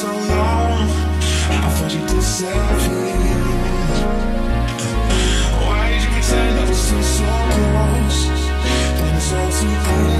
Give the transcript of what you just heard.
so long. I thought you disappeared. Why did you pretend I was still so close? Then it's all too clear.